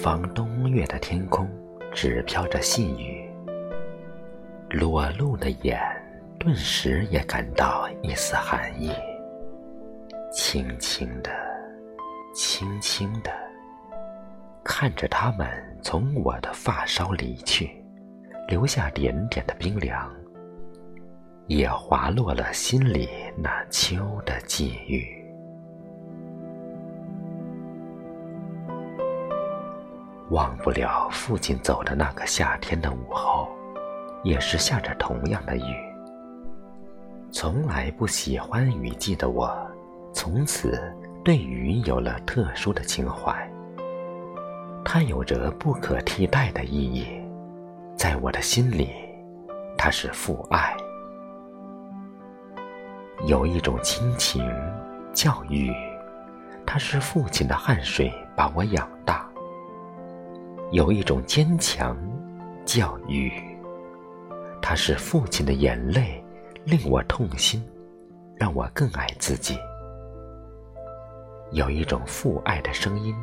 方东岳的天空，只飘着细雨。裸露的眼，顿时也感到一丝寒意。轻轻的，轻轻的，看着他们从我的发梢离去，留下点点的冰凉，也滑落了心里那秋的际遇。忘不了父亲走的那个夏天的午后，也是下着同样的雨。从来不喜欢雨季的我，从此对雨有了特殊的情怀。它有着不可替代的意义，在我的心里，它是父爱。有一种亲情叫雨，它是父亲的汗水把我养大。有一种坚强，叫雨。它是父亲的眼泪，令我痛心，让我更爱自己。有一种父爱的声音，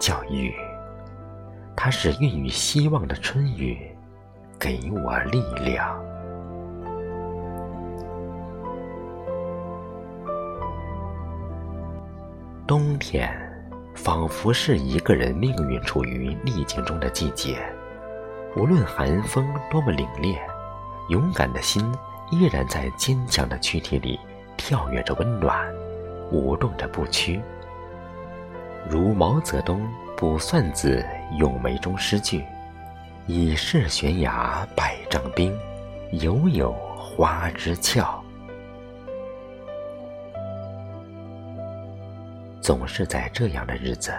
叫雨。它是孕育希望的春雨，给我力量。冬天。仿佛是一个人命运处于逆境中的季节，无论寒风多么凛冽，勇敢的心依然在坚强的躯体里跳跃着温暖，舞动着不屈。如毛泽东《卜算子·咏梅》中诗句：“已是悬崖百丈冰，犹有花枝俏。”总是在这样的日子，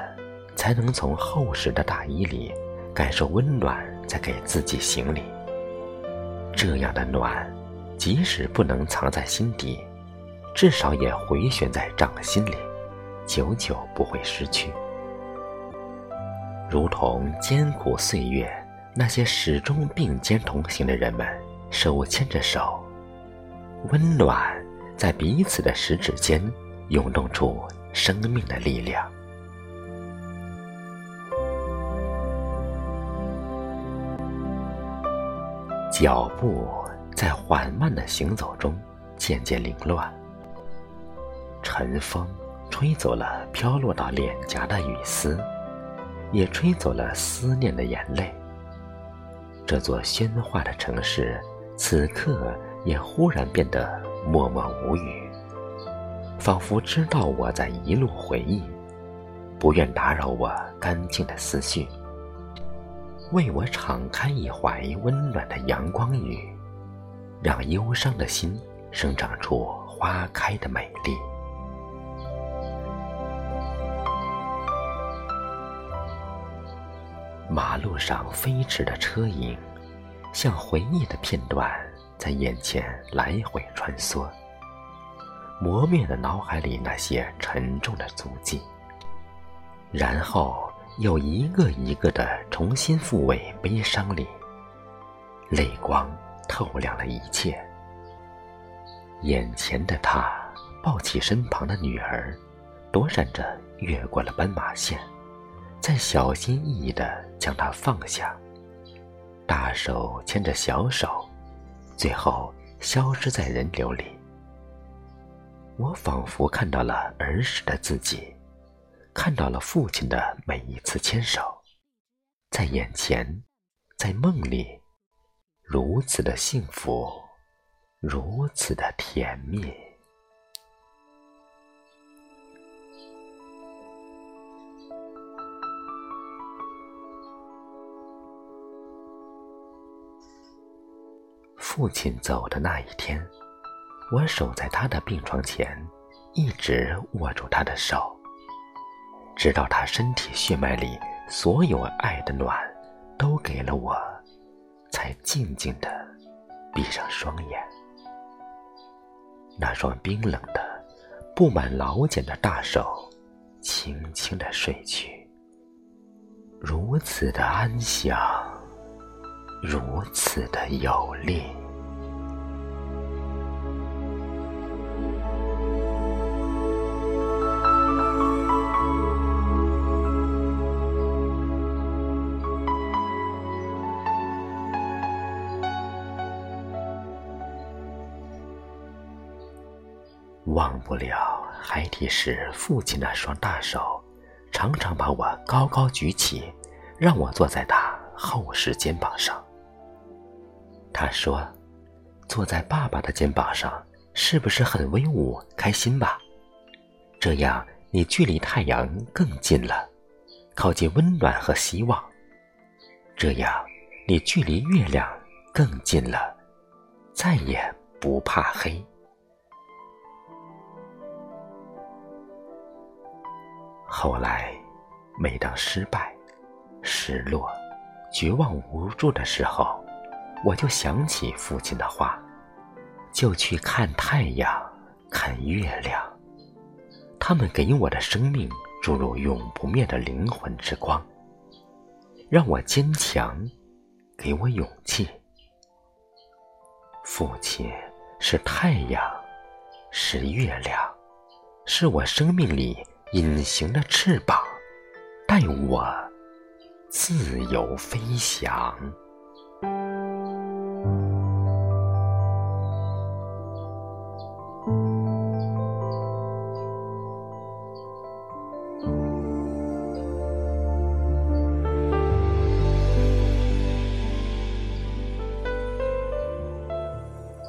才能从厚实的大衣里感受温暖，在给自己行礼。这样的暖，即使不能藏在心底，至少也回旋在掌心里，久久不会失去。如同艰苦岁月，那些始终并肩同行的人们，手牵着手，温暖在彼此的食指间涌动出。生命的力量。脚步在缓慢的行走中渐渐凌乱，晨风吹走了飘落到脸颊的雨丝，也吹走了思念的眼泪。这座喧哗的城市，此刻也忽然变得默默无语。仿佛知道我在一路回忆，不愿打扰我干净的思绪，为我敞开一怀温暖的阳光雨，让忧伤的心生长出花开的美丽。马路上飞驰的车影，像回忆的片段，在眼前来回穿梭。磨灭了脑海里那些沉重的足迹，然后又一个一个的重新复位悲伤里，泪光透亮了一切。眼前的他抱起身旁的女儿，躲闪着越过了斑马线，再小心翼翼的将她放下，大手牵着小手，最后消失在人流里。我仿佛看到了儿时的自己，看到了父亲的每一次牵手，在眼前，在梦里，如此的幸福，如此的甜蜜。父亲走的那一天。我守在他的病床前，一直握住他的手，直到他身体血脉里所有爱的暖都给了我，才静静的闭上双眼。那双冰冷的、布满老茧的大手，轻轻的睡去，如此的安详，如此的有力。忘不了孩提时父亲那双大手，常常把我高高举起，让我坐在他厚实肩膀上。他说：“坐在爸爸的肩膀上，是不是很威武、开心吧？这样你距离太阳更近了，靠近温暖和希望。这样你距离月亮更近了，再也不怕黑。”后来，每当失败、失落、绝望无助的时候，我就想起父亲的话，就去看太阳、看月亮，他们给我的生命注入永不灭的灵魂之光，让我坚强，给我勇气。父亲是太阳，是月亮，是我生命里。隐形的翅膀，带我自由飞翔。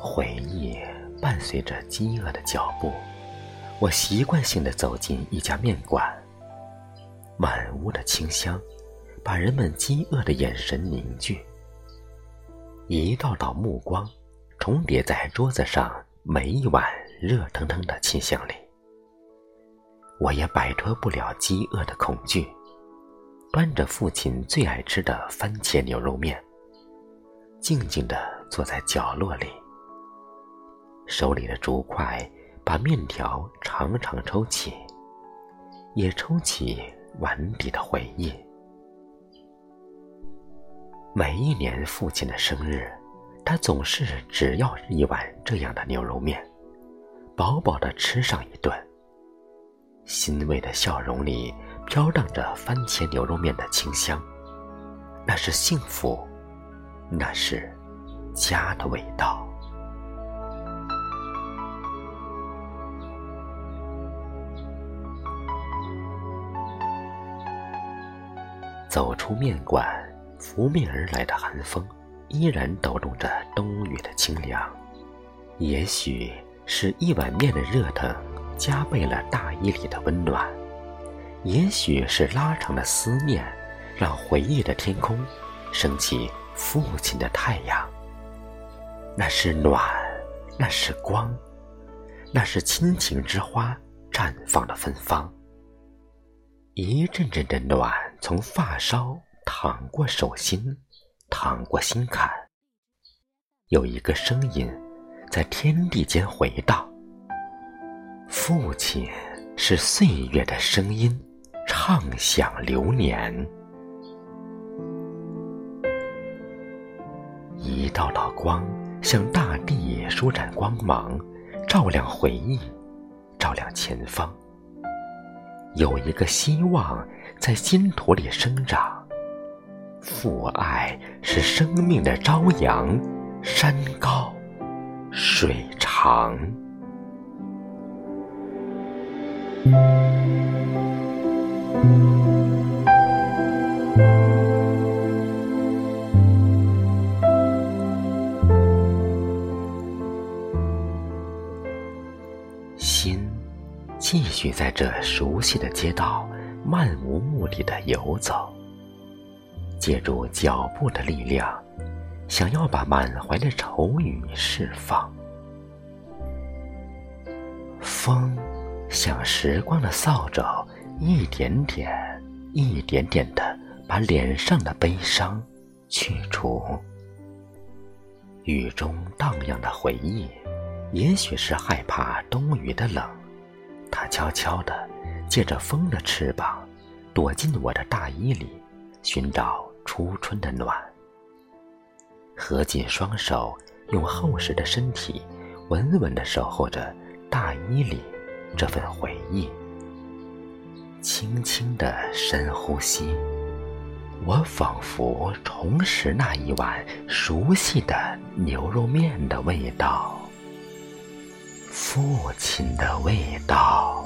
回忆伴随着饥饿的脚步。我习惯性的走进一家面馆，满屋的清香，把人们饥饿的眼神凝聚。一道道目光，重叠在桌子上每一碗热腾腾的清香里。我也摆脱不了饥饿的恐惧，端着父亲最爱吃的番茄牛肉面，静静的坐在角落里，手里的竹筷。把面条长长抽起，也抽起碗底的回忆。每一年父亲的生日，他总是只要一碗这样的牛肉面，饱饱的吃上一顿。欣慰的笑容里飘荡着番茄牛肉面的清香，那是幸福，那是家的味道。走出面馆，拂面而来的寒风，依然抖动着冬雨的清凉。也许是一碗面的热腾，加倍了大衣里的温暖；也许是拉长的思念，让回忆的天空升起父亲的太阳。那是暖，那是光，那是亲情之花绽放的芬芳。一阵阵的暖从发梢淌过手心，淌过心坎。有一个声音在天地间回荡。父亲是岁月的声音，唱响流年。一道道光向大地舒展光芒，照亮回忆，照亮前方。有一个希望在心土里生长，父爱是生命的朝阳，山高水长。继续在这熟悉的街道漫无目的的游走，借助脚步的力量，想要把满怀的愁雨释放。风像时光的扫帚，一点点、一点点的把脸上的悲伤去除。雨中荡漾的回忆，也许是害怕冬雨的冷。它悄悄地借着风的翅膀，躲进我的大衣里，寻找初春的暖。合紧双手，用厚实的身体，稳稳地守候着大衣里这份回忆。轻轻的深呼吸，我仿佛重拾那一碗熟悉的牛肉面的味道。父亲的味道。